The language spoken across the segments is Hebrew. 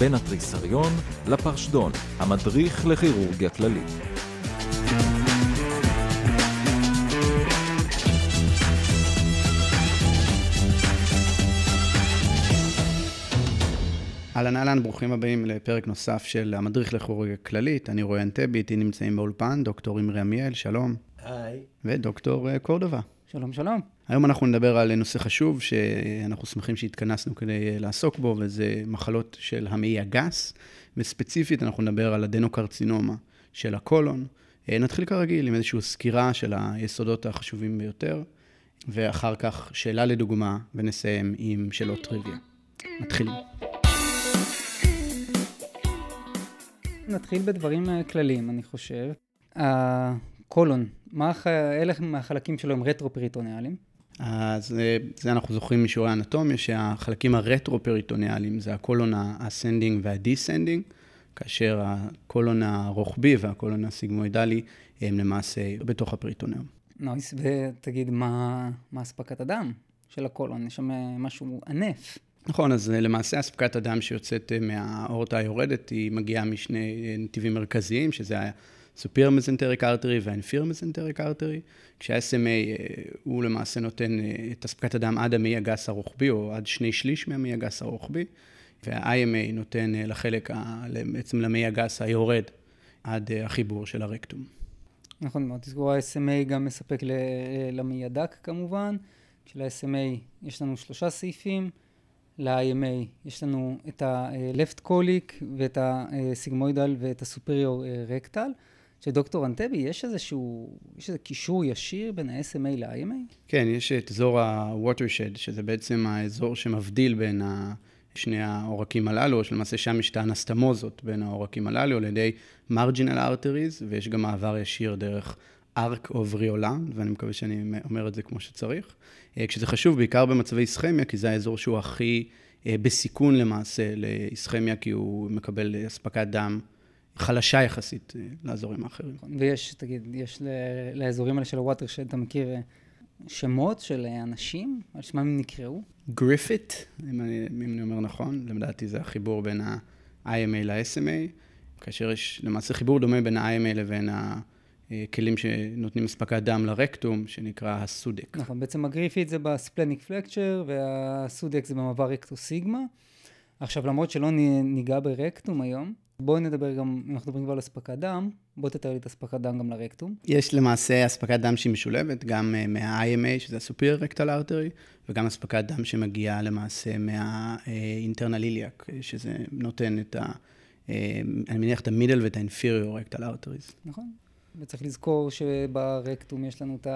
בין התריסריון לפרשדון, המדריך לכירורגיה כללית. אהלן אהלן, ברוכים הבאים לפרק נוסף של המדריך לכירורגיה כללית. אני רואה אנטבי, איתי נמצאים באולפן, דוקטור אמרי עמיאל, שלום. היי. ודוקטור אה, קורדובה. שלום, שלום. היום אנחנו נדבר על נושא חשוב שאנחנו שמחים שהתכנסנו כדי אה, לעסוק בו, וזה מחלות של המעי הגס, וספציפית אנחנו נדבר על האדנוקרצינומה של הקולון. אה, נתחיל כרגיל עם איזושהי סקירה של היסודות החשובים ביותר, ואחר כך שאלה לדוגמה, ונסיים עם שאלות טריוויה. מתחילים. נתחיל בדברים אה, כלליים, אני חושב. הקולון, מה. אילו מהחלקים שלו הם רטרו-פריטוניאליים? אז אה, זה אנחנו זוכרים משיעורי האנטומיה, שהחלקים הרטרו-פריטוניאליים זה הקולון ה ascending וה descending, כאשר הקולון הרוחבי והקולון הסיגמואידלי הם למעשה בתוך הפריטוניום. נויס, ותגיד, מה, מה אספקת הדם של הקולון? יש שם אה, משהו ענף. נכון, אז אה, למעשה אספקת הדם שיוצאת מהאורטה היורדת, היא מגיעה משני נתיבים מרכזיים, שזה ה-superior mesenteric artery וה-inferior mesenteric artery, כשה-SMA הוא למעשה נותן את אספקת הדם עד המעי הגס הרוחבי, או עד שני שליש מהמעי הגס הרוחבי, וה-IMA נותן לחלק, בעצם למעי הגס היורד, עד החיבור של הרקטום. נכון מאוד, תזכור, ה-SMA גם מספק למעי הדק כמובן, של-SMA יש לנו שלושה סעיפים. ל-IMA יש לנו את ה-left colic ואת הסיגמוידל ואת הסופריור רקטל. שדוקטור אנטבי, יש איזשהו, יש איזה קישור ישיר בין ה-SMA ל-IMA? כן, יש את אזור ה-watershed, שזה בעצם האזור שמבדיל בין שני העורקים הללו, שלמעשה שם יש את האנסטמוזות בין העורקים הללו על ידי marginal arteries, ויש גם מעבר ישיר דרך ארק או וריולן, ואני מקווה שאני אומר את זה כמו שצריך. כשזה חשוב, בעיקר במצבי איסכמיה, כי זה האזור שהוא הכי בסיכון למעשה לאיסכמיה, כי הוא מקבל אספקת דם חלשה יחסית לאזורים האחרים. ויש, תגיד, יש לאזורים האלה של הווטרשד, אתה מכיר שמות של אנשים? על שמם הם נקראו? גריפיט, אם אני, אם אני אומר נכון, לדעתי זה החיבור בין ה-IMA ל-SMA, כאשר יש למעשה חיבור דומה בין ה-IMA לבין ה... כלים שנותנים אספקת דם לרקטום, שנקרא הסודק. נכון, בעצם הגריפיט זה ב splenic flexure, והסודק זה במעבר רקטו-סיגמה. עכשיו, למרות שלא ניגע ברקטום היום, בואו נדבר גם, אם אנחנו מדברים כבר על אספקת דם, בוא תתאר לי את אספקת דם גם לרקטום. יש למעשה אספקת דם שהיא משולבת, גם מה-IMA, שזה הסופיר רקטל ארטרי, וגם אספקת דם שמגיעה למעשה מהאינטרנל איליאק, שזה נותן את ה... אני מניח את המידל ואת האינפיריור רקטל ארטריז. נכון. וצריך לזכור שברקטום יש לנו את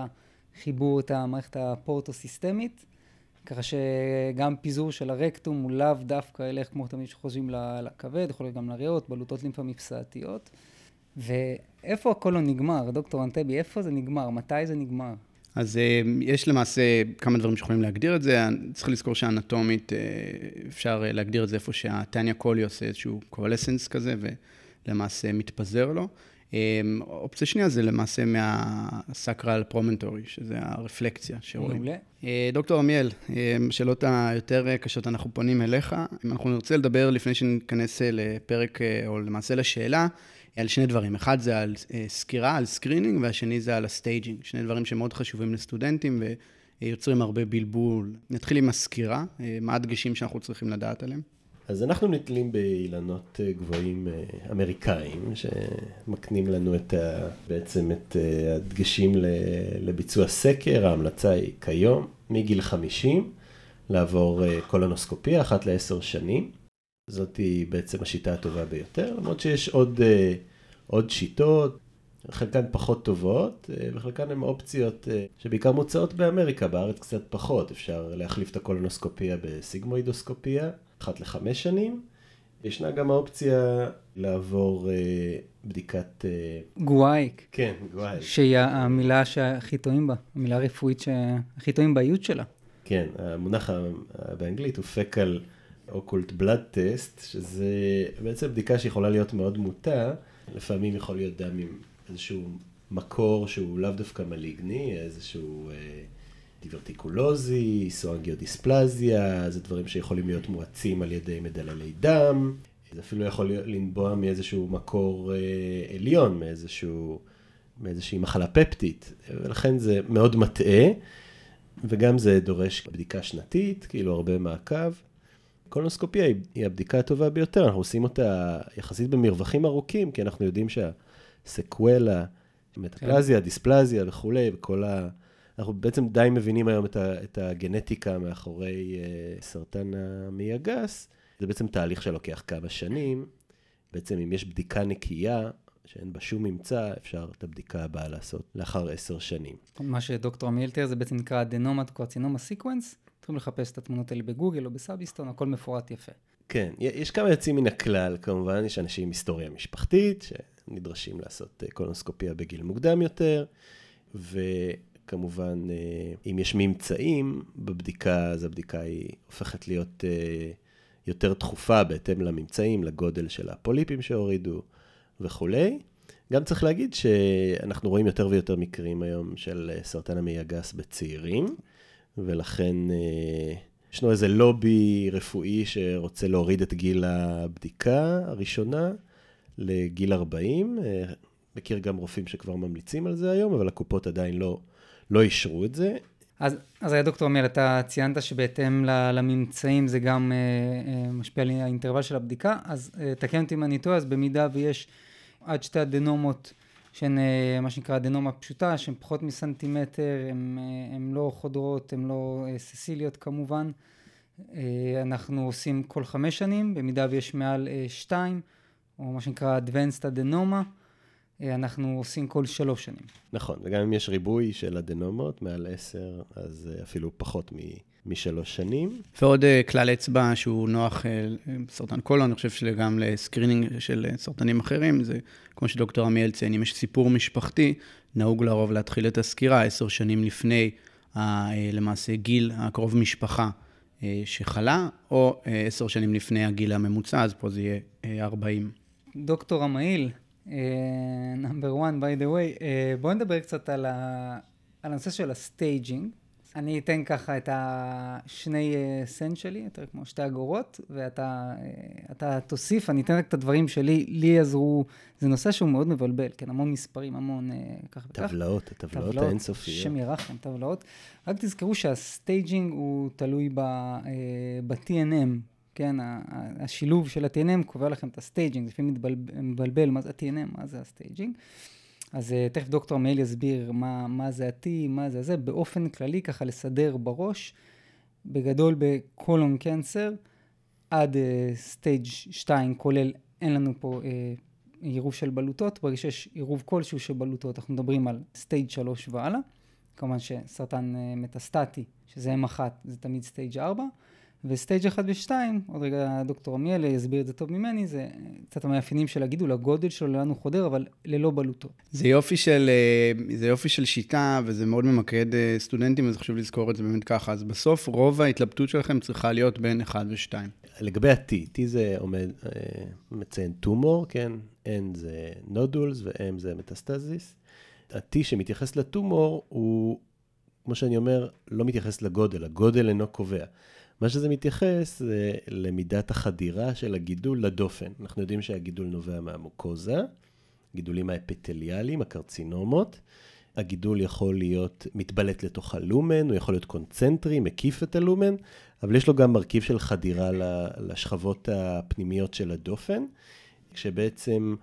החיבור, את המערכת הפורטו-סיסטמית, ככה שגם פיזור של הרקטום הוא לאו דווקא ילך כמו תמיד שחושבים לכבד, יכול להיות גם לריאות, בלוטות לימפה מפשעתיות. ואיפה הקולון נגמר, דוקטור אנטבי, איפה זה נגמר? מתי זה נגמר? אז יש למעשה כמה דברים שיכולים להגדיר את זה. צריך לזכור שאנטומית אפשר להגדיר את זה איפה שה taenia coli עושה איזשהו coalescence כזה, ולמעשה מתפזר לו. אופציה שנייה זה למעשה מה sacral promontory, שזה הרפלקציה שרואים. מעולה. דוקטור עמיאל, שאלות היותר קשות, אנחנו פונים אליך. אנחנו נרצה לדבר לפני שניכנס לפרק, או למעשה לשאלה, על שני דברים. אחד זה על סקירה, על screening, והשני זה על ה staging. שני דברים שמאוד חשובים לסטודנטים ויוצרים הרבה בלבול. נתחיל עם הסקירה, מה הדגשים שאנחנו צריכים לדעת עליהם? אז אנחנו נתלים באילנות גבוהים אמריקאים, שמקנים לנו את ה, בעצם את הדגשים לביצוע סקר. ההמלצה היא כיום, מגיל 50, לעבור קולונוסקופיה אחת לעשר שנים. זאת היא בעצם השיטה הטובה ביותר, למרות שיש עוד, עוד שיטות, חלקן פחות טובות, וחלקן הן אופציות שבעיקר מוצעות באמריקה, בארץ קצת פחות. אפשר להחליף את הקולונוסקופיה בסיגמואידוסקופיה. אחת לחמש שנים. ישנה גם האופציה לעבור אה, בדיקת... אה... גווייק. כן, גווייק. שהיא המילה שהכי טועים בה, המילה הרפואית שהכי טועים באיות שלה. כן, המונח באנגלית הוא fecal occult blood test, שזה בעצם בדיקה שיכולה להיות מאוד מוטה. לפעמים יכול להיות דם עם איזשהו מקור שהוא לאו דווקא מליגני, איזשהו... אה, דיברטיקולוזיס או אנגיודיספלזיה, זה דברים שיכולים להיות מואצים על ידי מדללי דם. זה אפילו יכול לנבוע מאיזשהו מקור אה, עליון, מאיזשהו, מאיזושהי מחלה פפטית, ולכן זה מאוד מטעה, וגם זה דורש בדיקה שנתית, כאילו הרבה מעקב. קולונוסקופיה היא הבדיקה הטובה ביותר, אנחנו עושים אותה יחסית במרווחים ארוכים, כי אנחנו יודעים שהסקוולה, מטפלזיה, כן. דיספלזיה וכולי, וכל ה... אנחנו בעצם די מבינים היום את, ה, את הגנטיקה מאחורי uh, סרטן המעי הגס. זה בעצם תהליך שלוקח כמה שנים. בעצם אם יש בדיקה נקייה, שאין בה שום ממצא, אפשר את הבדיקה הבאה לעשות לאחר עשר שנים. מה שדוקטור עמיאל תיאר זה בעצם נקרא adenoma carcinoma sequence. צריכים לחפש את התמונות האלה בגוגל או בסאביסטון, הכל מפורט יפה. כן, יש כמה יוצאים מן הכלל, כמובן, יש אנשים עם היסטוריה משפחתית, שנדרשים לעשות אה, קולונוסקופיה בגיל מוקדם יותר, ו... כמובן, אה, אם יש ממצאים בבדיקה, אז הבדיקה היא הופכת להיות אה, יותר תכופה בהתאם לממצאים, לגודל של הפוליפים שהורידו וכולי. גם צריך להגיד שאנחנו רואים יותר ויותר מקרים היום של אה, סרטן המעי הגס בצעירים, ולכן ישנו איזה לובי רפואי שרוצה להוריד את גיל הבדיקה הראשונה לגיל 40. מכיר גם רופאים שכבר ממליצים על זה היום, אבל הקופות עדיין לא... לא אישרו את זה. אז, אז דוקטור מיאל, אתה ציינת שבהתאם לממצאים זה גם אה, אה, משפיע על האינטרוול של הבדיקה, אז אה, תקן אותי אם אני טועה, אז במידה ויש עד שתי אדנומות שהן מה שנקרא אדנומה פשוטה, שהן פחות מסנטימטר, הן לא חודרות, הן לא ססיליות כמובן, אנחנו עושים כל חמש שנים, במידה ויש מעל שתיים, או מה שנקרא Advanced Adenoma. אה, אנחנו עושים כל שלוש שנים. נכון, וגם אם יש ריבוי של אדנומות, מעל עשר, אז אה, אפילו פחות מ... משלוש שנים. ועוד uh, כלל אצבע שהוא נוח uh, סרטן קולון, אני חושב שגם לסקרינינג של uh, סרטנים אחרים, זה כמו שדוקטור עמיאל ציין, אם יש סיפור משפחתי, נהוג לרוב להתחיל את הסקירה עשר שנים לפני uh, למעשה גיל הקרוב משפחה uh, שחלה, או עשר uh, שנים לפני הגיל הממוצע, אז פה זה יהיה uh, 40. דוקטור עמיאל, number 1, by the way, אה, בואו נדבר קצת על, ה... על הנושא של ה staging. אני אתן ככה את השני סנט אה, שלי, יותר כמו שתי אגורות, ואתה אה, תוסיף, אני אתן רק את הדברים שלי, לי עזרו, זה נושא שהוא מאוד מבלבל, כן, המון מספרים, המון אה, כך וכך. טבלאות, הטבלאות האינסופיות. שם ירחם, טבלאות. רק תזכרו שה staging הוא תלוי ב-TNM, כן, השילוב של ה-TNM קובע לכם את ה staging, לפעמים מתבלבל מה זה ה-TNM, מה זה ה staging. אז אה, תכף דוקטור עמיאל יסביר מה, מה זה ה-T, מה זה זה, באופן כללי, ככה לסדר בראש, בגדול ב colon cancer, עד stage אה, 2, כולל, אין לנו פה אה, עירוב של בלוטות, ברגע שיש עירוב כלשהו של בלוטות, אנחנו מדברים על stage 3 והלאה. כמובן שסרטן אה, מטסטטי, שזה M1, זה תמיד stage 4. ו stage 1 ו-2, עוד רגע דוקטור עמיאל יסביר את זה טוב ממני, זה קצת המאפיינים של הגידול, הגודל שלו, לאן הוא חודר, אבל ללא בלוטות. זה יופי של, אה, זה יופי של שיטה, וזה מאוד ממקד אה, סטודנטים, אז חשוב לזכור את זה באמת ככה. אז בסוף, רוב ההתלבטות שלכם צריכה להיות בין 1 ו-2. לגבי ה-T, T זה עומד, אה, מציין tumor, כן? N זה nodules ו-M זה metastasis. ה-T שמתייחס לטומור הוא, כמו שאני אומר, לא מתייחס לגודל, הגודל אינו קובע. מה שזה מתייחס זה למידת החדירה של הגידול לדופן. אנחנו יודעים שהגידול נובע מהמוקוזה, גידולים האפיטליאליים, הקרצינומות. הגידול יכול להיות מתבלט לתוך הלומן, הוא יכול להיות קונצנטרי, מקיף את הלומן, אבל יש לו גם מרכיב של חדירה לשכבות הפנימיות של הדופן, כשבעצם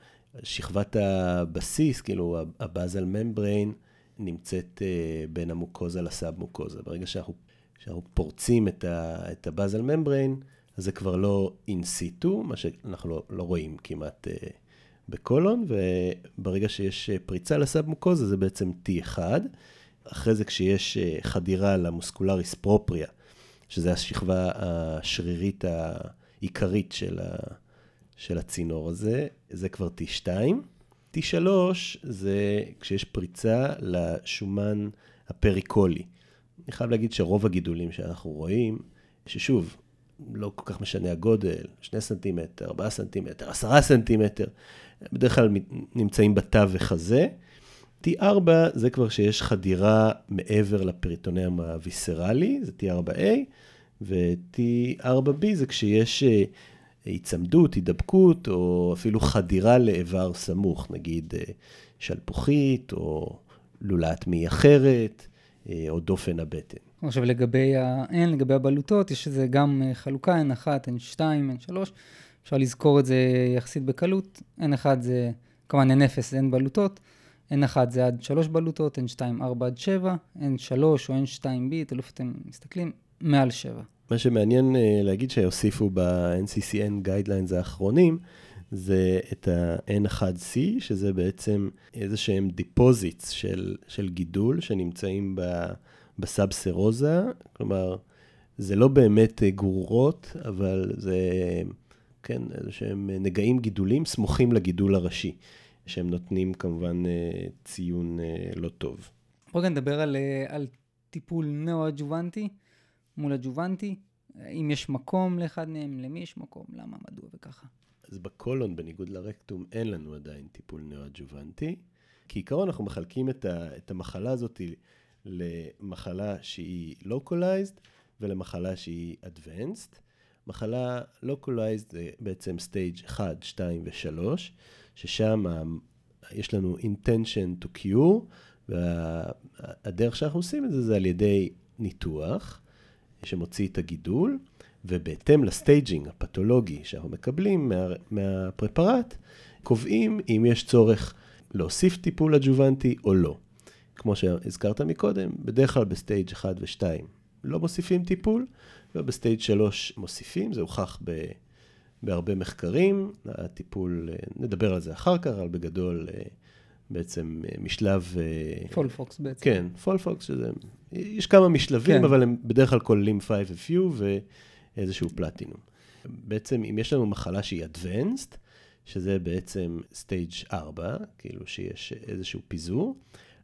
שכבת הבסיס, כאילו הבאזל ממבריין, נמצאת אה, בין המוקוזה לסאב מוקוזה. ברגע שאנחנו כשאנחנו פורצים את, ה, את הבאזל ממבריין, אז זה כבר לא אין סיטו, מה שאנחנו לא, לא רואים כמעט uh, בקולון, וברגע שיש uh, פריצה לסאב מוקוזה זה בעצם T1. אחרי זה כשיש uh, חדירה למוסקולריס פרופריה, שזה השכבה השרירית העיקרית של, ה, של הצינור הזה, זה כבר T2. T3 זה כשיש פריצה לשומן הפריקולי. אני חייב להגיד שרוב הגידולים שאנחנו רואים, ששוב, לא כל כך משנה הגודל, 2 סנטימטר, 4 סנטימטר, 10 סנטימטר, בדרך כלל נמצאים בתווך הזה. T4 זה כבר שיש חדירה מעבר לפריטונאום הוויסרלי, זה T4A, ו-T4B זה כשיש היצמדות, הידבקות, או אפילו חדירה לאיבר סמוך, נגיד שלפוחית, או לולאת מי אחרת, או דופן הבטן. עכשיו לגבי ה-N, לגבי הבלוטות, יש לזה גם חלוקה, N1, N2, N3, אפשר לזכור את זה יחסית בקלות. N1 זה, כמובן N0 זה N בלוטות, N1 זה עד 3 בלוטות, N2 4 עד 7, N3 או N2B, תלוי איפה אתם מסתכלים, מעל 7. מה שמעניין להגיד שהוסיפו ב-NCCN Guidelines האחרונים, זה את ה-N1C, שזה בעצם איזה שהם deposits של, של גידול שנמצאים ב sub-serosa, כלומר, זה לא באמת גרורות, אבל זה, כן, איזה שהם נגעים גידוליים סמוכים לגידול הראשי, שהם נותנים כמובן ציון לא טוב. בואו נדבר על, על טיפול נאו-אג'וונטי מול אג'וונטי. אם יש מקום לאחד מהם, למי יש מקום, למה, מדוע וככה. אז בקולון, בניגוד לרקטום, אין לנו עדיין טיפול נאו-אג'וונטי. כעיקרון אנחנו מחלקים את, ה, את המחלה הזאת למחלה שהיא localized ולמחלה שהיא advanced. מחלה localized זה בעצם stage 1, 2 ו-3, ששם יש לנו intention to cure, והדרך שאנחנו עושים את זה זה על ידי ניתוח שמוציא את הגידול, ובהתאם ל staging הפתולוגי שאנחנו מקבלים מה, מהפרפרט, קובעים אם יש צורך להוסיף טיפול אדג'ובנטי או לא. כמו שהזכרת מקודם, בדרך כלל ב stage 1 ו-2 לא מוסיפים טיפול, וב stage 3 מוסיפים, זה הוכח ב, בהרבה מחקרים. הטיפול, נדבר על זה אחר כך, אבל בגדול בעצם משלב... FOLFOX בעצם. כן, FOLFOX, שזה... יש כמה משלבים, כן. אבל הם בדרך כלל כוללים 5FU ואיזשהו פלטינום. בעצם, אם יש לנו מחלה שהיא advanced, שזה בעצם stage 4, כאילו שיש איזשהו פיזור,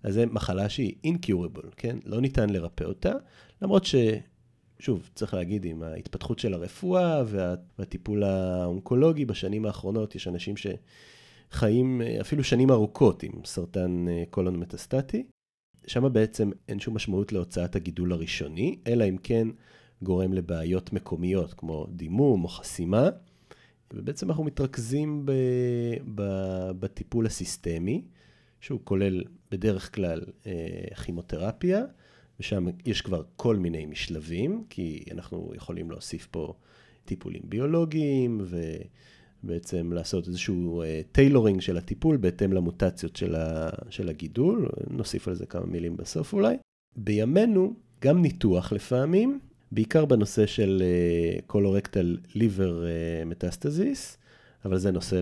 אז זו מחלה שהיא incurable, כן? לא ניתן לרפא אותה, למרות ש... שוב, צריך להגיד, עם ההתפתחות של הרפואה וה... והטיפול האונקולוגי בשנים האחרונות, יש אנשים שחיים אפילו שנים ארוכות עם סרטן קולון מטסטטי. שם בעצם אין שום משמעות להוצאת הגידול הראשוני, אלא אם כן גורם לבעיות מקומיות, כמו דימום או חסימה. ובעצם אנחנו מתרכזים ב... ב... בטיפול הסיסטמי, שהוא כולל בדרך כלל אה, כימותרפיה, ושם יש כבר כל מיני משלבים, כי אנחנו יכולים להוסיף פה טיפולים ביולוגיים, ובעצם לעשות איזשהו tailoring של הטיפול בהתאם למוטציות של, ה, של הגידול, נוסיף על זה כמה מילים בסוף אולי. בימינו, גם ניתוח לפעמים, בעיקר בנושא של colorectal liver metastasis, אבל זה נושא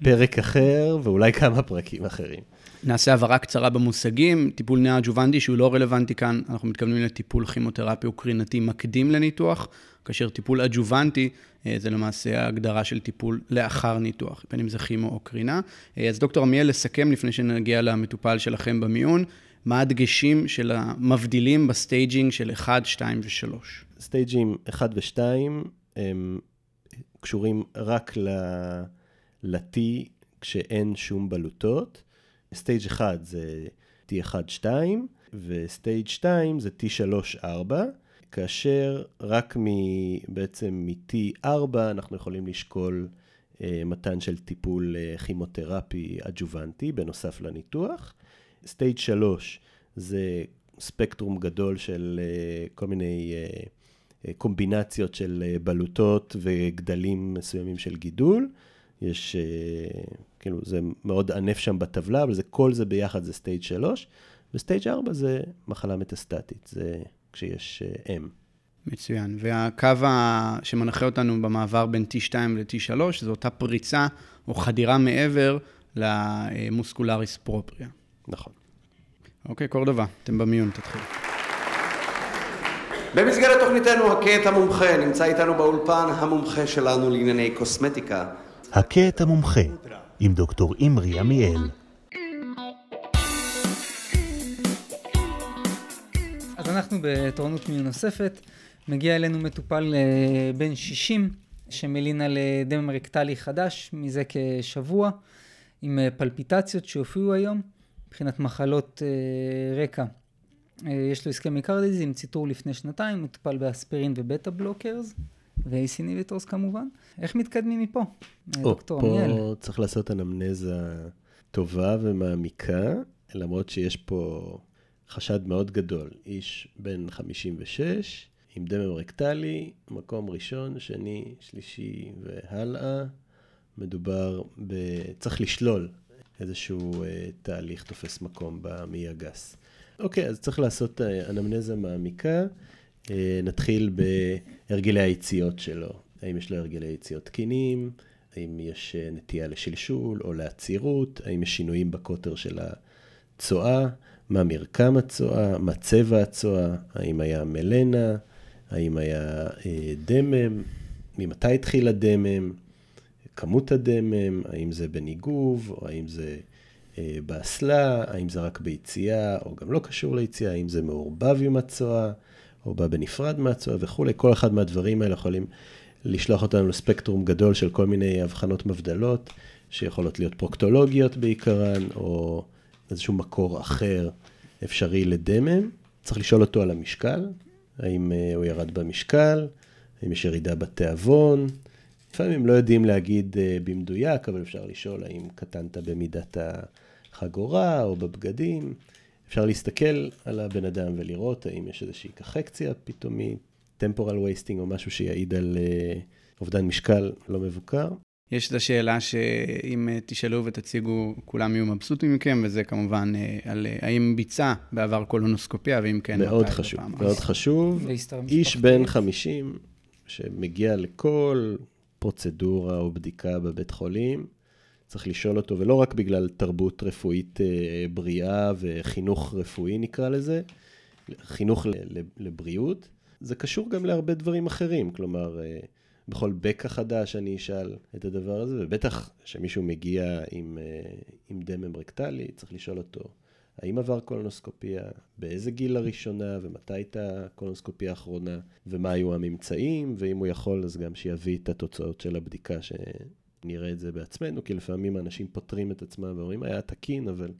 לפרק אחר ואולי כמה פרקים אחרים. נעשה הבהרה קצרה במושגים, טיפול נאו-אדג'וונטי שהוא לא רלוונטי כאן, אנחנו מתכוונים לטיפול כימותרפי או קרינתי מקדים לניתוח, כאשר טיפול אג'וונטי זה למעשה ההגדרה של טיפול לאחר ניתוח, בין אם זה כימו או קרינה. אז דוקטור עמיאל, לסכם לפני שנגיע למטופל שלכם במיון, מה הדגשים של המבדילים ב staging של 1, 2 ו-3? stage ים 1 ו-2 הם קשורים רק ל-T כשאין שום בלוטות. סטייג' 1 זה T1-2, ו stage 2 זה T3-4, כאשר רק מ, בעצם מ-T4 אנחנו יכולים לשקול אה, מתן של טיפול אה, כימותרפי אג'וונטי בנוסף לניתוח. stage 3 זה ספקטרום גדול של אה, כל מיני אה, אה, קומבינציות של בלוטות וגדלים מסוימים של גידול. יש, כאילו, זה מאוד ענף שם בטבלה, אבל זה, כל זה ביחד זה stage 3, ו stage 4 זה מחלה מטסטטית, זה כשיש M. מצוין. והקו שמנחה אותנו במעבר בין T2 ל-T3, זו אותה פריצה או חדירה מעבר למוסקולריס פרופריה. נכון. אוקיי, קורדובה, אתם במיון, תתחילו. במסגרת תוכניתנו הכה את המומחה, נמצא איתנו באולפן המומחה שלנו לענייני קוסמטיקה. הכה את המומחה, עם דוקטור אמרי עמיאל. אז אנחנו בתורנות מיון נוספת. מגיע אלינו מטופל בן 60, שמלין על דמם רקטלי חדש מזה כשבוע, עם פלפיטציות שהופיעו היום. מבחינת מחלות רקע, יש לו הסכם מיקרדיז עם ציטור לפני שנתיים, מטופל באספירין ובטה בלוקרס. ו-AC ניביטורס כמובן. איך מתקדמים מפה, או, דוקטור עמיאל? פה צריך לעשות אנמנזה טובה ומעמיקה, למרות שיש פה חשד מאוד גדול. איש בן 56, עם דמם רקטלי, מקום ראשון, שני, שלישי והלאה. מדובר ב... צריך לשלול איזשהו אה, תהליך תופס מקום במעי הגס. אוקיי, אז צריך לעשות אה, אנמנזה מעמיקה. אה, נתחיל בהרגלי היציאות שלו. האם יש לו הרגלי יציאות תקינים? האם יש אה, נטייה לשלשול או לעצירות? האם יש שינויים בקוטר של הצואה? מה מרקם הצואה? מה צבע הצואה? האם היה מלנה? האם היה אה, דמם? ממתי התחיל הדמם? כמות הדמם? האם זה בניגוב? או האם זה אה, באסלה? האם זה רק ביציאה? או גם לא קשור ליציאה? האם זה מעורבב עם הצואה? או בא בנפרד מהצואה וכולי? כל אחד מהדברים האלה יכולים לשלוח אותנו לספקטרום גדול של כל מיני הבחנות מבדלות, שיכולות להיות פרוקטולוגיות בעיקרן, או איזשהו מקור אחר אפשרי לדמם. צריך לשאול אותו על המשקל, האם אה, הוא ירד במשקל, האם יש ירידה בתיאבון. לפעמים לא יודעים להגיד אה, במדויק, אבל אפשר לשאול האם קטנת במידת החגורה או בבגדים. אפשר להסתכל על הבן אדם ולראות האם יש איזושהי קחקציה פתאומית, טמפורל וייסטינג או משהו שיעיד על uh, אובדן משקל לא מבוקר. יש את השאלה שאם אה, תשאלו ותציגו, כולם יהיו מבסוטים מכם, וזה כמובן אה, על האם ביצע בעבר קולונוסקופיה, ואם כן, מאוד חשוב, מאוד חשוב. איש בן 50 שמגיע לכל פרוצדורה או בדיקה בבית חולים, צריך לשאול אותו, ולא רק בגלל תרבות רפואית בריאה וחינוך רפואי נקרא לזה, חינוך לבריאות, זה קשור גם להרבה דברים אחרים, כלומר, אה, בכל בקע חדש אני אשאל את הדבר הזה, ובטח כשמישהו מגיע עם, אה, עם דמם רקטלי, צריך לשאול אותו, האם עבר קולונוסקופיה, באיזה גיל לראשונה, ומתי הייתה הקולונוסקופיה האחרונה, ומה היו הממצאים, ואם הוא יכול, אז גם שיביא את התוצאות של הבדיקה, שנראה את זה בעצמנו, כי לפעמים אנשים פותרים את עצמם ואומרים, היה תקין, אבל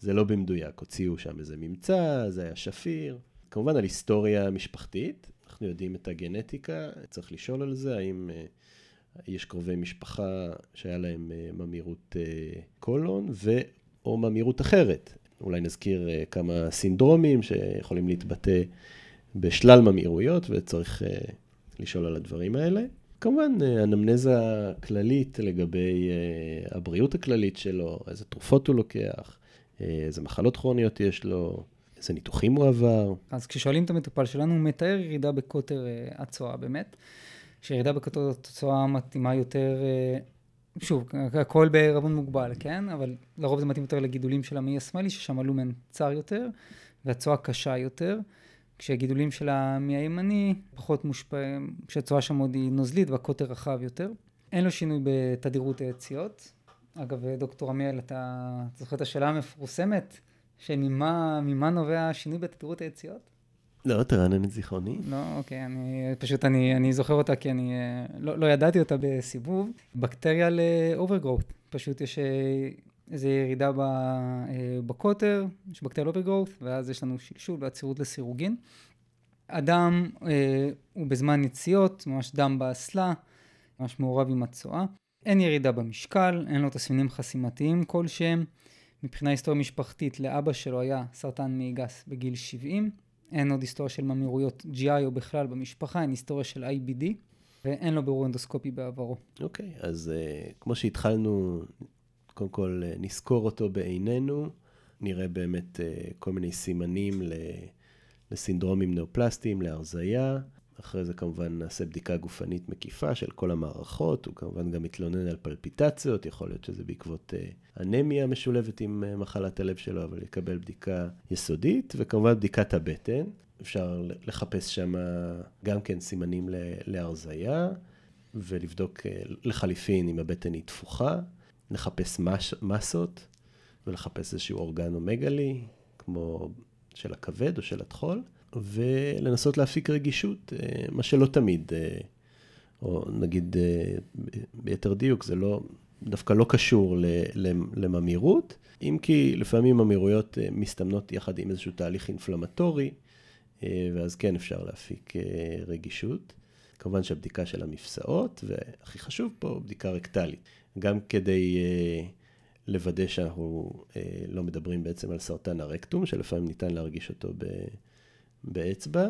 זה לא במדויק, הוציאו שם איזה ממצא, זה היה שפיר. כמובן על היסטוריה משפחתית, אנחנו יודעים את הגנטיקה, צריך לשאול על זה, האם uh, יש קרובי משפחה שהיה להם uh, ממאירות uh, קולון ו... או ממאירות אחרת. אולי נזכיר uh, כמה סינדרומים שיכולים להתבטא בשלל ממאירויות, וצריך uh, לשאול על הדברים האלה. כמובן, אנמנזה כללית לגבי הבריאות הכללית שלו, איזה תרופות הוא לוקח, איזה מחלות כרוניות יש לו, איזה ניתוחים הוא עבר. אז כששואלים את המטופל שלנו, הוא מתאר ירידה בקוטר הצואה באמת, שירידה בקוטר הצואה מתאימה יותר, שוב, הכל בערבון מוגבל, כן? אבל לרוב זה מתאים יותר לגידולים של המעי השמאלי, ששם הלומן צר יותר, והצואה קשה יותר. כשהגידולים של המעי הימני פחות מושפעים, כשהצואה שם עוד היא נוזלית והקוטר רחב יותר. אין לו שינוי בתדירות היציאות. אגב, דוקטור עמיאל, אתה זוכר את השאלה המפורסמת? שממה נובע השינוי בתדירות היציאות? לא, תרענן את זיכרוני. לא, אוקיי, אני פשוט, אני, אני זוכר אותה כי אני אה, לא, לא ידעתי אותה בסיבוב. בקטריה לאוברגרואות, פשוט יש אה, איזו ירידה אה, בקוטר, יש בקטריה לאוברגרואות, ואז יש לנו שלשול ועצירות לסירוגין. אדם אה, הוא בזמן יציאות, ממש דם באסלה, ממש מעורב עם הצואה. אין ירידה במשקל, אין לו תסמינים חסימתיים כלשהם. מבחינה היסטוריה משפחתית, לאבא שלו היה סרטן מעי גס בגיל 70. אין עוד היסטוריה של ממאירויות GI או בכלל במשפחה, אין היסטוריה של IBD, ואין לו בירור אנדוסקופי בעברו. אוקיי, okay, אז uh, כמו שהתחלנו, קודם כל uh, נזכור אותו בעינינו, נראה באמת uh, כל מיני סימנים לסינדרומים נאופלסטיים, להרזייה, אחרי זה כמובן נעשה בדיקה גופנית מקיפה של כל המערכות, הוא כמובן גם מתלונן על פלפיטציות, יכול להיות שזה בעקבות uh, אנמיה משולבת עם uh, מחלת הלב שלו, אבל יקבל בדיקה יסודית, וכמובן בדיקת הבטן, אפשר לחפש שם גם כן סימנים להרזייה, ולבדוק uh, לחליפין אם הבטן היא תפוחה, לחפש מש, מסות, ולחפש איזשהו אורגנומגלי, כמו של הכבד או של הטחול. ולנסות להפיק רגישות, אה, מה שלא תמיד, אה, או נגיד אה, ביתר דיוק, זה לא, דווקא לא קשור לממאירות, אם כי לפעמים ממאירויות מסתמנות יחד עם איזשהו תהליך אינפלמטורי, ואז כן אפשר להפיק רגישות. כמובן שהבדיקה של המפסעות, והכי חשוב פה, בדיקה רקטלית. גם כדי uh, לוודא שאנחנו uh, לא מדברים בעצם על סרטן הרקטום, שלפעמים ניתן להרגיש אותו ב, באצבע,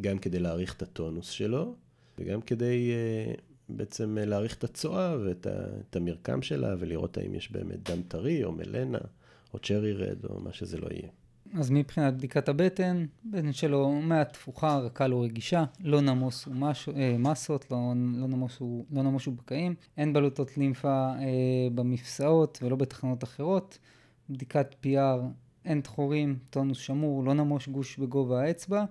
גם כדי להעריך את הטונוס שלו, וגם כדי uh, בעצם להעריך את הצואה ואת המרקם שלה, ולראות האם יש באמת דם טרי, או מלנה, או צ'רי רד, או מה שזה לא יהיה. אז מבחינת בדיקת הבטן, בטן שלו מעט תפוחה, רכה לו רגישה, לא נמוס הוא מש, אה, מסות, לא, לא, נמוס הוא, לא נמוס הוא בקעים, אין בלוטות לימפה אה, במפסעות ולא בתחנות אחרות. בדיקת PR, אין תחורים, טונוס שמור, לא נמוש גוש בגובה האצבע,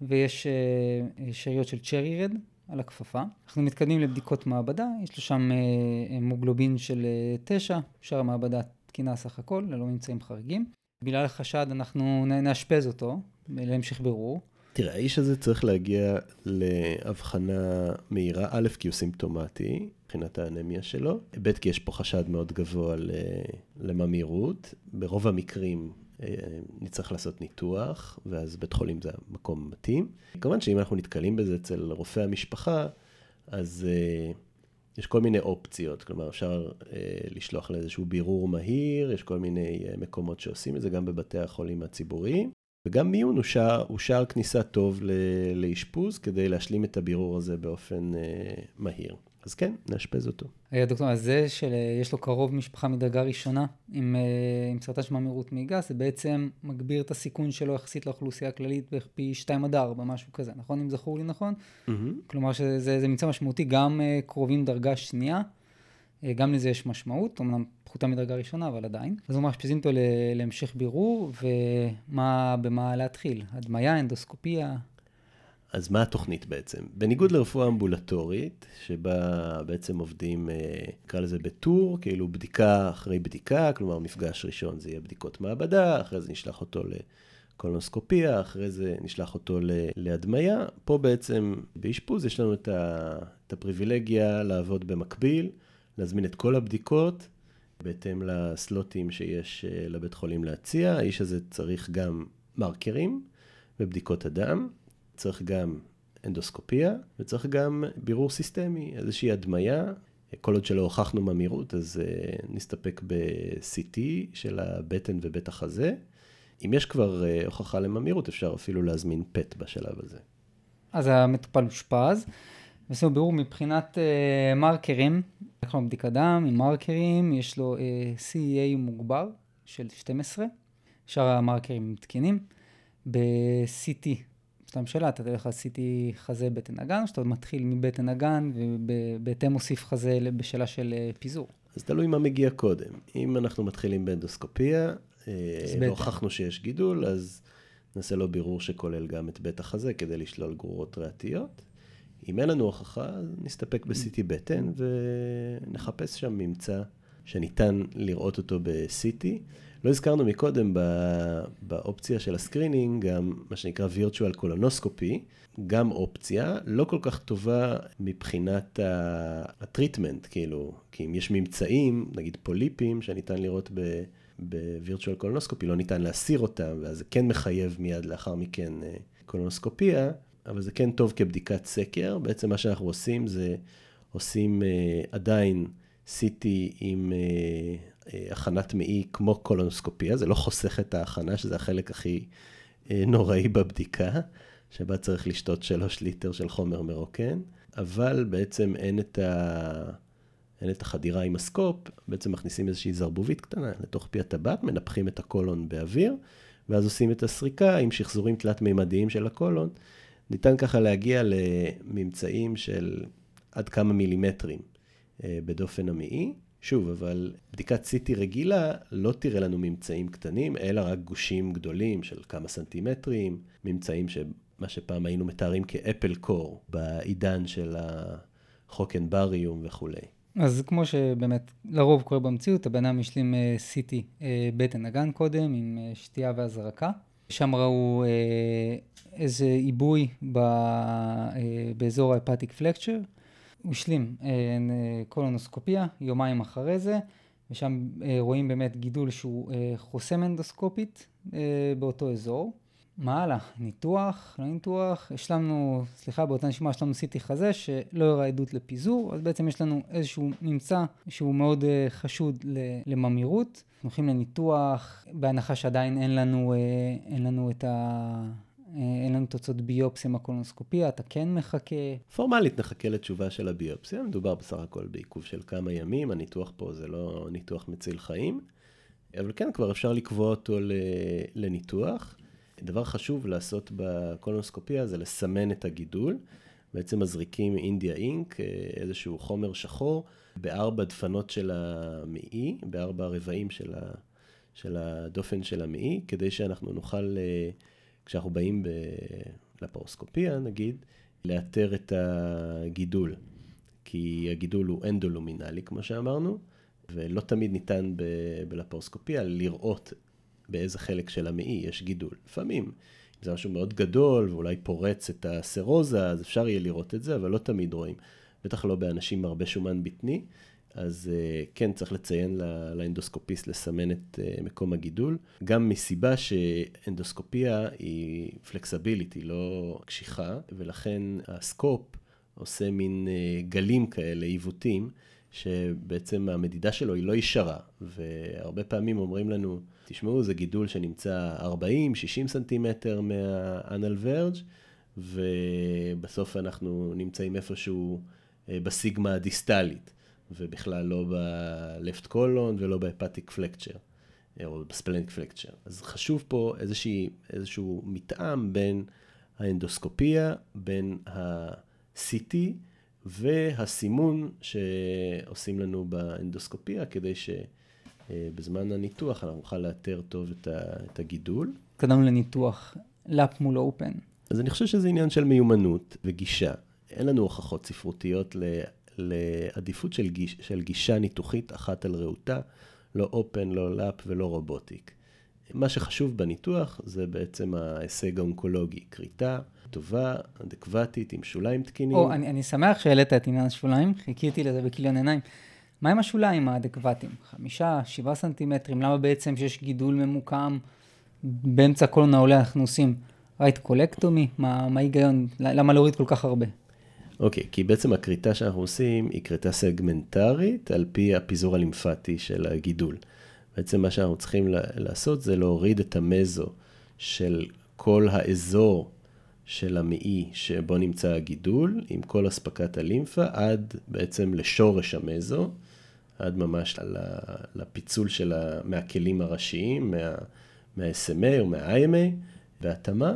ויש אה, שאריות של צ'רי רד על הכפפה. אנחנו מתקדמים לבדיקות מעבדה, יש לו שם אה, מוגלובין של אה, 9, שאר המעבדה תקינה סך הכל, ללא ממצאים חריגים. בגלל החשד אנחנו נאשפז אותו להמשך בירור. תראה, האיש הזה צריך להגיע להבחנה מהירה, א', כי הוא סימפטומטי, מבחינת האנמיה שלו, ב', כי יש פה חשד מאוד גבוה לממאירות. ברוב המקרים אה, נצטרך לעשות ניתוח, ואז בית חולים זה המקום מתאים. כמובן שאם אנחנו נתקלים בזה אצל רופא המשפחה, אז... Uh, יש כל מיני אופציות, כלומר אפשר אה, לשלוח לאיזשהו בירור מהיר, יש כל מיני אה, מקומות שעושים את זה, גם בבתי החולים הציבוריים, וגם מיון הוא שער, הוא שער כניסה טוב לאשפוז, כדי להשלים את הבירור הזה באופן אה, מהיר. אז כן, נאשפז אותו. היה דוקטור, אז זה שיש לו קרוב משפחה מדרגה ראשונה עם, אה, עם סרטן של ממאירות מעיגה, זה בעצם מגביר את הסיכון שלו יחסית לאוכלוסייה הכללית בערך פי 2 עד 4, משהו כזה, נכון? אם זכור לי נכון? Mm-hmm. כלומר שזה ממצא משמעותי, גם אה, קרובים דרגה שנייה, אה, גם לזה יש משמעות, אמנם פחותה מדרגה ראשונה, אבל עדיין. אז הוא מאשפזים אותו להמשך בירור, ומה, במה להתחיל? הדמיה, אנדוסקופיה? אז מה התוכנית בעצם? בניגוד לרפואה אמבולטורית, שבה בעצם עובדים, אה, נקרא לזה בטור, כאילו בדיקה אחרי בדיקה, כלומר מפגש ראשון זה יהיה בדיקות מעבדה, אחרי זה נשלח אותו לקולונוסקופיה, אחרי זה נשלח אותו להדמיה. פה בעצם באשפוז יש לנו את, ה, את הפריבילגיה לעבוד במקביל, להזמין את כל הבדיקות. בהתאם לסלוטים שיש אה, לבית חולים להציע, האיש הזה צריך גם מרקרים ובדיקות הדם. צריך גם אנדוסקופיה, וצריך גם בירור סיסטמי, איזושהי הדמיה. כל עוד שלא הוכחנו ממאירות, אז uh, נסתפק ב-CT של הבטן ובית החזה. אם יש כבר uh, הוכחה לממאירות, אפשר אפילו להזמין PET בשלב הזה. אז המטופל אושפז, ועשינו בירור מבחינת uh, מרקרים, לו בדיקת דם עם מרקרים, יש לו uh, CEA מוגבר של 12, שאר המרקרים תקינים. ב-CT סתם שאלה, אתה תלך עשיתי חזה בטן אגן, או שאתה מתחיל מבטן אגן ובהתאם מוסיף חזה בשאלה של אה, פיזור? אז תלוי מה מגיע קודם. אם אנחנו מתחילים באנדוסקופיה, אה, והוכחנו שיש גידול, אז נעשה לו בירור שכולל גם את בית החזה כדי לשלול גרורות ריאתיות. אם אין לנו הוכחה, נסתפק ב-CT בטן ונחפש שם ממצא שניתן לראות אותו ב-CT. לא הזכרנו מקודם באופציה של ה screening, גם מה שנקרא virtual colonoscopy, גם אופציה, לא כל כך טובה מבחינת ה treatment, כאילו, כי אם יש ממצאים, נגיד פוליפים, שניתן לראות ב-virtual colonoscopy, לא ניתן להסיר אותם, ואז זה כן מחייב מיד לאחר מכן אה, קולונוסקופיה, אבל זה כן טוב כבדיקת סקר. בעצם מה שאנחנו עושים זה, עושים uh, עדיין CT עם אה, הכנת מעי כמו קולונוסקופיה, זה לא חוסך את ההכנה, שזה החלק הכי אה, נוראי בבדיקה, שבה צריך לשתות שלוש ליטר של חומר מרוקן, אבל בעצם אין את, ה... אין את החדירה עם הסקופ, בעצם מכניסים איזושהי זרבובית קטנה לתוך פי הטבעת, מנפחים את הקולון באוויר, ואז עושים את הסריקה עם שחזורים תלת-מימדיים של הקולון. ניתן ככה להגיע לממצאים של עד כמה מילימטרים אה, בדופן המעי. שוב, אבל בדיקת CT רגילה לא תראה לנו ממצאים קטנים, אלא רק גושים גדולים של כמה סנטימטרים, ממצאים שמה שפעם היינו מתארים כאפל קור, בעידן של החוקן בריום וכולי. אז כמו שבאמת לרוב קורה במציאות, הבן אדם השלים אה, CT אה, בטן אגן קודם עם אה, שתייה והזרקה. שם ראו איזה עיבוי באזור ההפטיק פלקצ'ר. הוא השלים אה, קולונוסקופיה יומיים אחרי זה, ושם אה, רואים באמת גידול שהוא אה, חוסם אנדוסקופית באותו אזור. מה הלאה? ניתוח? לא ניתוח? יש לנו, סליחה, באותה נשימה יש לנו סיטי חזה שלא הראה עדות לפיזור, אז בעצם יש לנו איזשהו ממצא שהוא מאוד uh, חשוד לממירות. אנחנו הולכים לניתוח, בהנחה שעדיין אין לנו, אין לנו את ה... אין לנו תוצאות ביופסיה מהקולונוסקופיה, אתה כן מחכה? פורמלית נחכה לתשובה של הביופסיה, מדובר בסך הכל בעיכוב של כמה ימים, הניתוח פה זה לא ניתוח מציל חיים, אבל כן, כבר אפשר לקבוע אותו לניתוח. דבר חשוב לעשות בקולונוסקופיה זה לסמן את הגידול. בעצם מזריקים אינדיה אינק, איזשהו חומר שחור, בארבע דפנות של המעי, בארבע רבעים של הדופן של המעי, כדי שאנחנו נוכל, אה, כשאנחנו באים ב, לפרוסקופיה נגיד, לאתר את הגידול. כי הגידול הוא אנדולומינלי, כמו שאמרנו, ולא תמיד ניתן בלפרוסקופיה לראות באיזה חלק של המעי יש גידול. לפעמים, אם זה משהו מאוד גדול ואולי פורץ את הסרוזה, אז אפשר יהיה לראות את זה, אבל לא תמיד רואים. בטח לא באנשים עם הרבה שומן בטני, אז uh, כן, צריך לציין לאנדוסקופיסט לסמן את uh, מקום הגידול, גם מסיבה שאנדוסקופיה היא פלקסבילית, היא לא קשיחה, ולכן הסקופ עושה מין uh, גלים כאלה, עיוותים, שבעצם המדידה שלו היא לא ישרה, והרבה פעמים אומרים לנו, תשמעו, זה גידול שנמצא 40-60 סנטימטר מהאנל ורג', ובסוף אנחנו נמצאים איפשהו אה, בסיגמה הדיסטלית, ובכלל לא ב-left colon ולא בהפטיק פלקצ'ר, אה, או בספלניק פלקצ'ר. אז חשוב פה איזושהי, איזשהו מתאם בין האנדוסקופיה, בין ה-CT, והסימון שעושים לנו באנדוסקופיה, כדי שבזמן הניתוח אנחנו נוכל לאתר טוב את הגידול. קדם לניתוח לאפ מול אופן. אז אני חושב שזה עניין של מיומנות וגישה. אין לנו הוכחות ספרותיות לעדיפות של, גיש, של גישה ניתוחית אחת על רעותה, לא אופן, לא לאפ ולא רובוטיק. מה שחשוב בניתוח זה בעצם ההישג האונקולוגי, כריתה טובה, אדקוותית, עם שוליים תקינים. או, אני, אני שמח שהעלית את עניין השוליים, חיכיתי לזה בכיליון עיניים. מה עם השוליים האדקוותיים? חמישה, שבעה סנטימטרים, למה בעצם שיש גידול ממוקם באמצע כל העולה אנחנו עושים רייט קולקטומי? מה ההיגיון? למה להוריד כל כך הרבה? אוקיי, okay, כי בעצם הכריתה שאנחנו עושים היא כריתה סגמנטרית על פי הפיזור הלימפטי של הגידול. בעצם מה שאנחנו צריכים לעשות זה להוריד את המזו של כל האזור של המעי שבו נמצא הגידול, עם כל אספקת הלימפה, עד בעצם לשורש המזו, עד ממש לפיצול של ה, מהכלים הראשיים, מה, מה-SMA או מה-IMA, בהתאמה,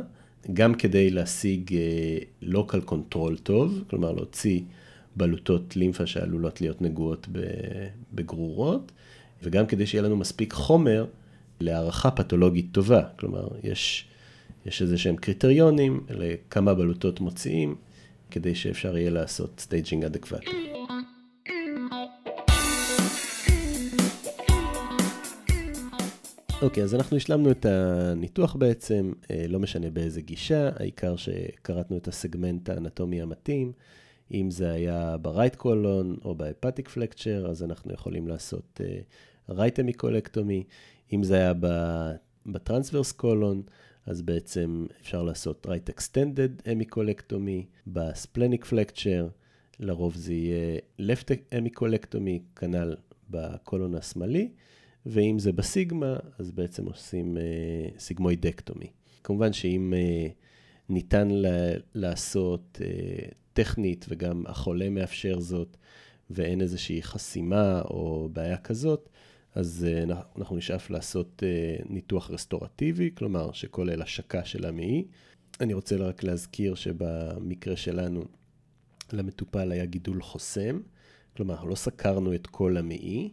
גם כדי להשיג uh, local control טוב, כלומר להוציא בלוטות לימפה שעלולות להיות נגועות בגרורות, וגם כדי שיהיה לנו מספיק חומר להערכה פתולוגית טובה. כלומר, יש, יש איזה שהם קריטריונים לכמה בלוטות מוציאים, כדי שאפשר יהיה לעשות staging אדקווטי. אוקיי, okay, אז אנחנו השלמנו את הניתוח בעצם, אה, לא משנה באיזה גישה, העיקר שכרתנו את הסגמנט האנטומי המתאים. אם זה היה ב right colon או ב hepatic flexure, אז אנחנו יכולים לעשות right uh, hemicolectomy. אם זה היה ב transverse colon, אז בעצם אפשר לעשות right extended hemicolectomy, ב splenic flexure, לרוב זה יהיה left hemicolectomy, כנ"ל בקולון השמאלי, ואם זה בסיגמה, אז בעצם עושים uh, סיגמואידקטומי. כמובן שאם uh, ניתן ל- לעשות uh, טכנית וגם החולה מאפשר זאת, ואין איזושהי חסימה או בעיה כזאת, אז uh, אנחנו נשאף לעשות uh, ניתוח רסטורטיבי, כלומר שכולל השקה של המעי. אני רוצה רק להזכיר שבמקרה שלנו, למטופל היה גידול חוסם, כלומר, לא סקרנו את כל המעי,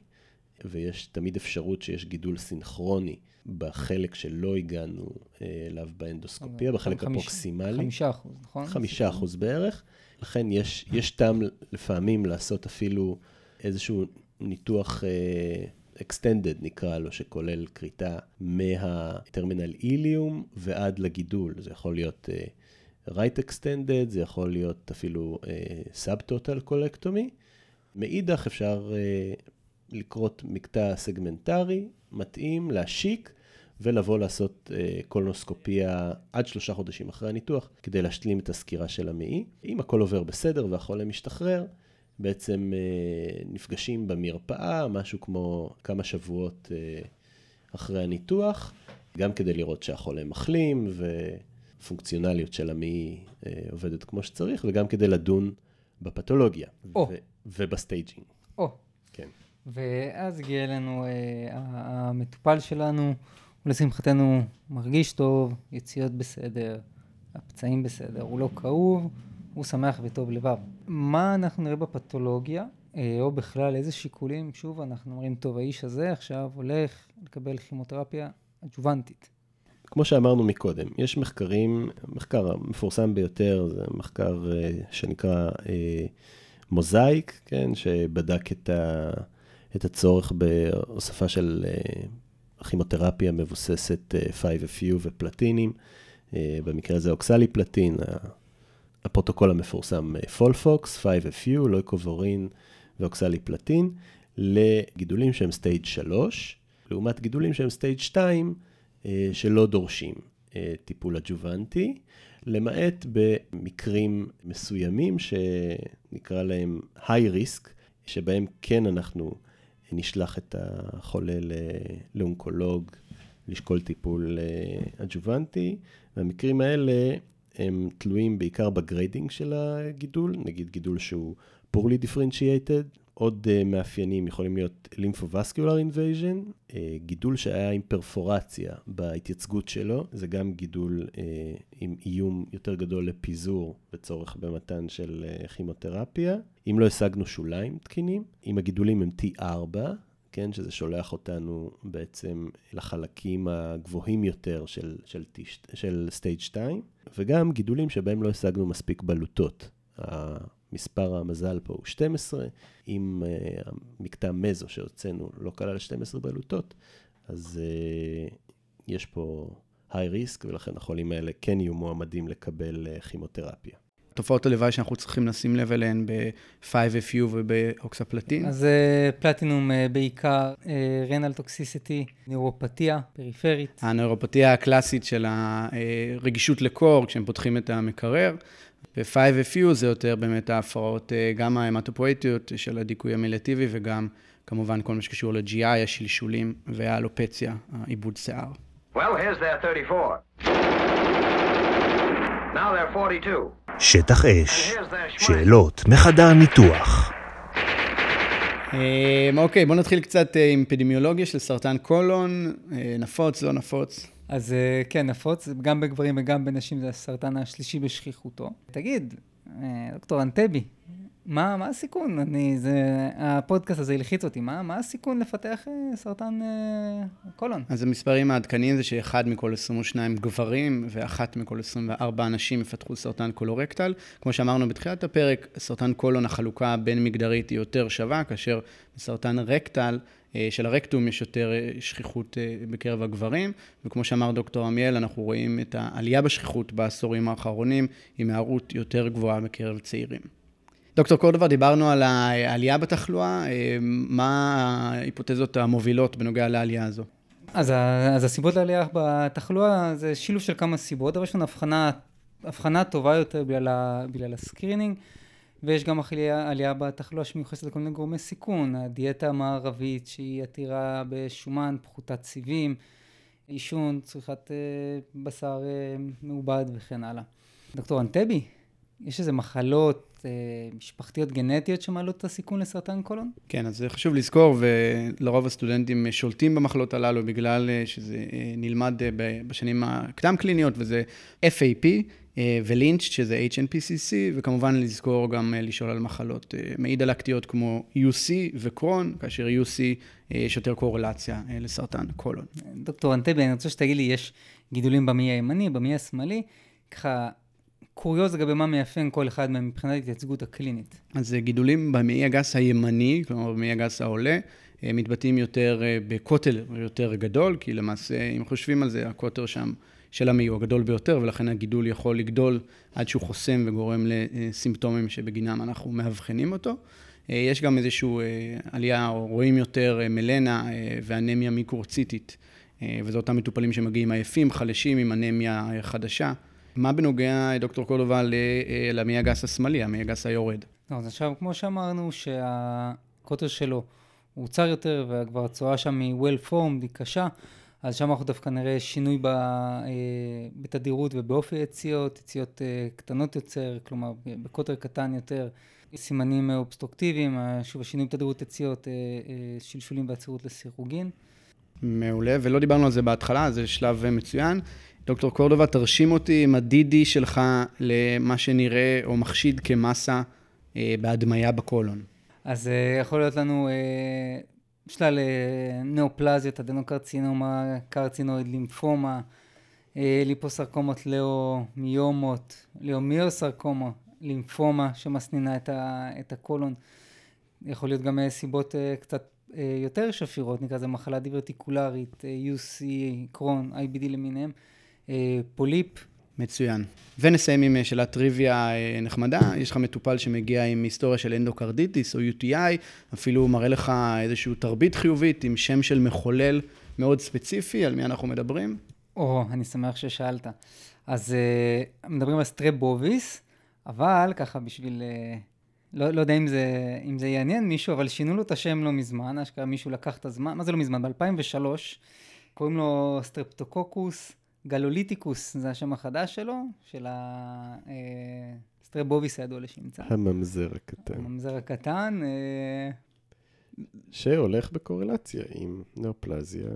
ויש תמיד אפשרות שיש גידול סינכרוני בחלק שלא הגענו אה, אליו באנדוסקופיה, בחלק חמיש, הפרוקסימלי. חמישה אחוז, נכון? חמישה אחוז בערך. לכן יש, יש טעם לפעמים לעשות אפילו איזשהו ניתוח uh, extended נקרא לו, שכולל כריתה מהטרמינל איליום ועד לגידול. זה יכול להיות uh, right extended, זה יכול להיות אפילו uh, subtotal colectomy. מאידך אפשר uh, לכרות מקטע סגמנטרי, מתאים, להשיק, ולבוא לעשות אה, קולונוסקופיה עד שלושה חודשים אחרי הניתוח, כדי להשלים את הסקירה של המעי. אם הכל עובר בסדר והחולה משתחרר, בעצם אה, נפגשים במרפאה, משהו כמו כמה שבועות אה, אחרי הניתוח, גם כדי לראות שהחולה מחלים ופונקציונליות של המעי אה, עובדת כמו שצריך, וגם כדי לדון בפתולוגיה או. ו- וב staging. או, כן. ואז הגיע אלינו אה, המטופל שלנו, ולשמחתנו מרגיש טוב, יציאות בסדר, הפצעים בסדר, הוא לא כאוב, הוא שמח וטוב לבב. מה אנחנו נראה בפתולוגיה, אה, או בכלל איזה שיקולים, שוב, אנחנו אומרים, טוב, האיש הזה עכשיו הולך לקבל כימותרפיה אג'וונטית. כמו שאמרנו מקודם, יש מחקרים, המחקר המפורסם ביותר זה מחקר אה, שנקרא אה, MOSAIC, כן, שבדק את, ה, את הצורך בהוספה של אה, כימותרפיה מבוססת אה, 5FU ופלטינים, אה, במקרה הזה אוקסליפלטין, הפרוטוקול המפורסם אה, FOLFOX, 5FU, לויקובורין ואוקסליפלטין, לגידולים שהם stage 3, לעומת גידולים שהם stage 2, אה, שלא דורשים אה, טיפול אג'וונטי, למעט במקרים מסוימים שנקרא להם high risk, שבהם כן אנחנו נשלח את החולה לאונקולוג לשקול טיפול אה, אג'וונטי, והמקרים האלה הם תלויים בעיקר ב grading של הגידול, נגיד גידול שהוא poorly differentiated, עוד uh, מאפיינים יכולים להיות lymphovascular invasion, uh, גידול שהיה עם פרפורציה בהתייצגות שלו, זה גם גידול uh, עם איום יותר גדול לפיזור וצורך במתן של כימותרפיה. אם לא השגנו שוליים תקינים, אם הגידולים הם T4, כן, שזה שולח אותנו בעצם לחלקים הגבוהים יותר של, של, של stage 2, וגם גידולים שבהם לא השגנו מספיק בלוטות. מספר המזל פה הוא 12, אם uh, המקטע מזו שהוצאנו לא כלל 12 בלוטות, אז uh, יש פה high risk, ולכן החולים האלה כן יהיו מועמדים לקבל uh, כימותרפיה. תופעות הלוואי שאנחנו צריכים לשים לב אליהן ב-5FU ובאוקספלטין. אז אה, פלטינום אה, בעיקר, רנל טוקסיסיטי, נאורופתיה, פריפרית. הנוירופתיה הקלאסית של הרגישות לקור, כשהם פותחים את המקרר. ב-5FU זה יותר באמת ההפרעות, אה, גם ההמטופואטיות של הדיכוי המילטיבי וגם כמובן כל מה שקשור ל-GI, השלשולים והאלופציה, העיבוד שיער. Well, here's their 34. Now they're 42. שטח אש, שאלות מחדר ניתוח. אה, אוקיי, בואו נתחיל קצת אה, עם אפידמיולוגיה של סרטן קולון, אה, נפוץ, לא נפוץ. אז אה, כן, נפוץ, גם בגברים וגם בנשים זה הסרטן השלישי בשכיחותו. תגיד, אה, דוקטור אנטבי, מה, מה הסיכון? אני, זה, הפודקאסט הזה הלחיץ אותי, מה, מה הסיכון לפתח אה, סרטן קולון? אז המספרים העדכניים זה שאחד מכל 22 גברים ואחת מכל 24 נשים יפתחו סרטן קולורקטל. כמו שאמרנו בתחילת הפרק, סרטן קולון החלוקה הבין מגדרית היא יותר שווה, כאשר בסרטן רקטל של הרקטום יש יותר אה, שכיחות אה, בקרב הגברים, וכמו שאמר דוקטור עמיאל, אנחנו רואים את העלייה בשכיחות בעשורים האחרונים עם היארעות יותר גבוהה בקרב צעירים. דוקטור קורדובר, דיברנו על העלייה בתחלואה, אה, מה ההיפותזות המובילות בנוגע לעלייה הזו? אז, אז הסיבות לעלייה בתחלואה זה שילוב של כמה סיבות, לנו הבחנה, הבחנה טובה יותר בגלל, בגלל ה screening, ויש גם עלייה, עלייה בתחלואה שמיוחסת לכל מיני גורמי סיכון, הדיאטה המערבית שהיא עתירה בשומן, פחותת סיבים, עישון, צריכת אה, בשר אה, מעובד וכן הלאה. דוקטור אנטבי, יש איזה מחלות אה, משפחתיות גנטיות שמעלות את הסיכון לסרטן קולון? כן, אז זה חשוב לזכור, ולרוב הסטודנטים שולטים במחלות הללו בגלל אה, שזה אה, נלמד אה, בשנים הקדם קליניות, וזה FAP ולינץ', שזה HNPCC, וכמובן לזכור גם אה, לשאול על מחלות אה, מעי דלקתיות כמו UC וקרון, כאשר UC אה, יש יותר קורלציה אה, לסרטן קולון. דוקטור אנטבי, אני רוצה שתגיד לי, יש גידולים במעי הימני, במעי השמאלי, ככה קוריוז לגבי מה מאפיין כל אחד מהם מבחינת התייצגות הקלינית. אז גידולים במעי הגס הימני, כלומר במעי הגס העולה, אה, מתבטאים יותר אה, בקוטר יותר גדול, כי למעשה, אם חושבים על זה, הקוטר שם של המעי הוא הגדול ביותר, ולכן הגידול יכול לגדול עד שהוא חוסם וגורם לסימפטומים שבגינם אנחנו מאבחנים אותו. אה, יש גם איזושהי עלייה, או רואים יותר אה, מלנה אה, ואנמיה מיקרוציטית. אה, וזה אותם מטופלים שמגיעים עייפים, חלשים, עם אנמיה חדשה. מה בנוגע, דוקטור קורדובה, למעי הגס השמאלי, המעי הגס היורד? לא, אז עכשיו, כמו שאמרנו, שהקוטר שלו הוא צר יותר, וכבר הצואה שם היא well formed, היא קשה, אז שם אנחנו דווקא נראה שינוי ב, אה, בתדירות ובאופי יציאות, יציאות אה, קטנות יותר, כלומר בקוטר קטן יותר, סימנים אובסטרוקטיביים, שוב השינוי בתדירות יציאות, אה, שלשולים ועצירות לסירוגין. מעולה, ולא דיברנו על זה בהתחלה, זה שלב מצוין. דוקטור קורדובה, תרשים אותי עם הדידי שלך למה שנראה או מחשיד כמסה בהדמיה בקולון. אז יכול להיות לנו שלל ניאופלזיות, אדנוקרצינומה, קרצינואיד, לימפומה, אה, ליפוסרקומות לאומיומות, לאומיוסרקומה, לימפומה שמסנינה את, ה, את הקולון. יכול להיות גם סיבות אה, קצת אה, יותר שפירות, נקרא לזה מחלה דיברטיקולרית, UC, קרון, IBD למיניהם, פוליפ, מצוין. ונסיים עם אה, שאלת טריוויה אה, נחמדה. יש לך מטופל שמגיע עם היסטוריה של אנדוקרדיטיס או UTI, אפילו מראה לך איזושהי תרבית חיובית עם שם של מחולל מאוד ספציפי, על מי אנחנו מדברים? או, אני שמח ששאלת. אז uh, מדברים על Strep bovis, אבל ככה בשביל... Uh, לא, לא יודע אם זה, אם זה יעניין מישהו, אבל שינו לו את השם לא מזמן, אשכרה מישהו לקח את הזמן, מה זה לא מזמן? ב-2003, קוראים לו Streptococcus gallolyticus זה השם החדש שלו, של ה Strep bovis הידוע לשמצה. הממזר הקטן. הממזר הקטן. אה, שהולך בקורלציה עם נאופלזיה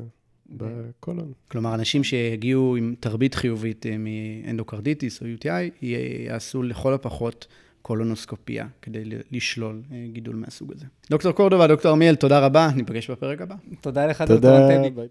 בקולון. כלומר, אנשים שהגיעו עם תרבית חיובית אה, מאנדוקרדיטיס או UTI, יעשו לכל הפחות קולונוסקופיה כדי לשלול אה, גידול מהסוג הזה. דוקטור קורדובה, דוקטור עמיאל, תודה רבה, ניפגש בפרק הבא. תודה לך, דוקטור אנטבי.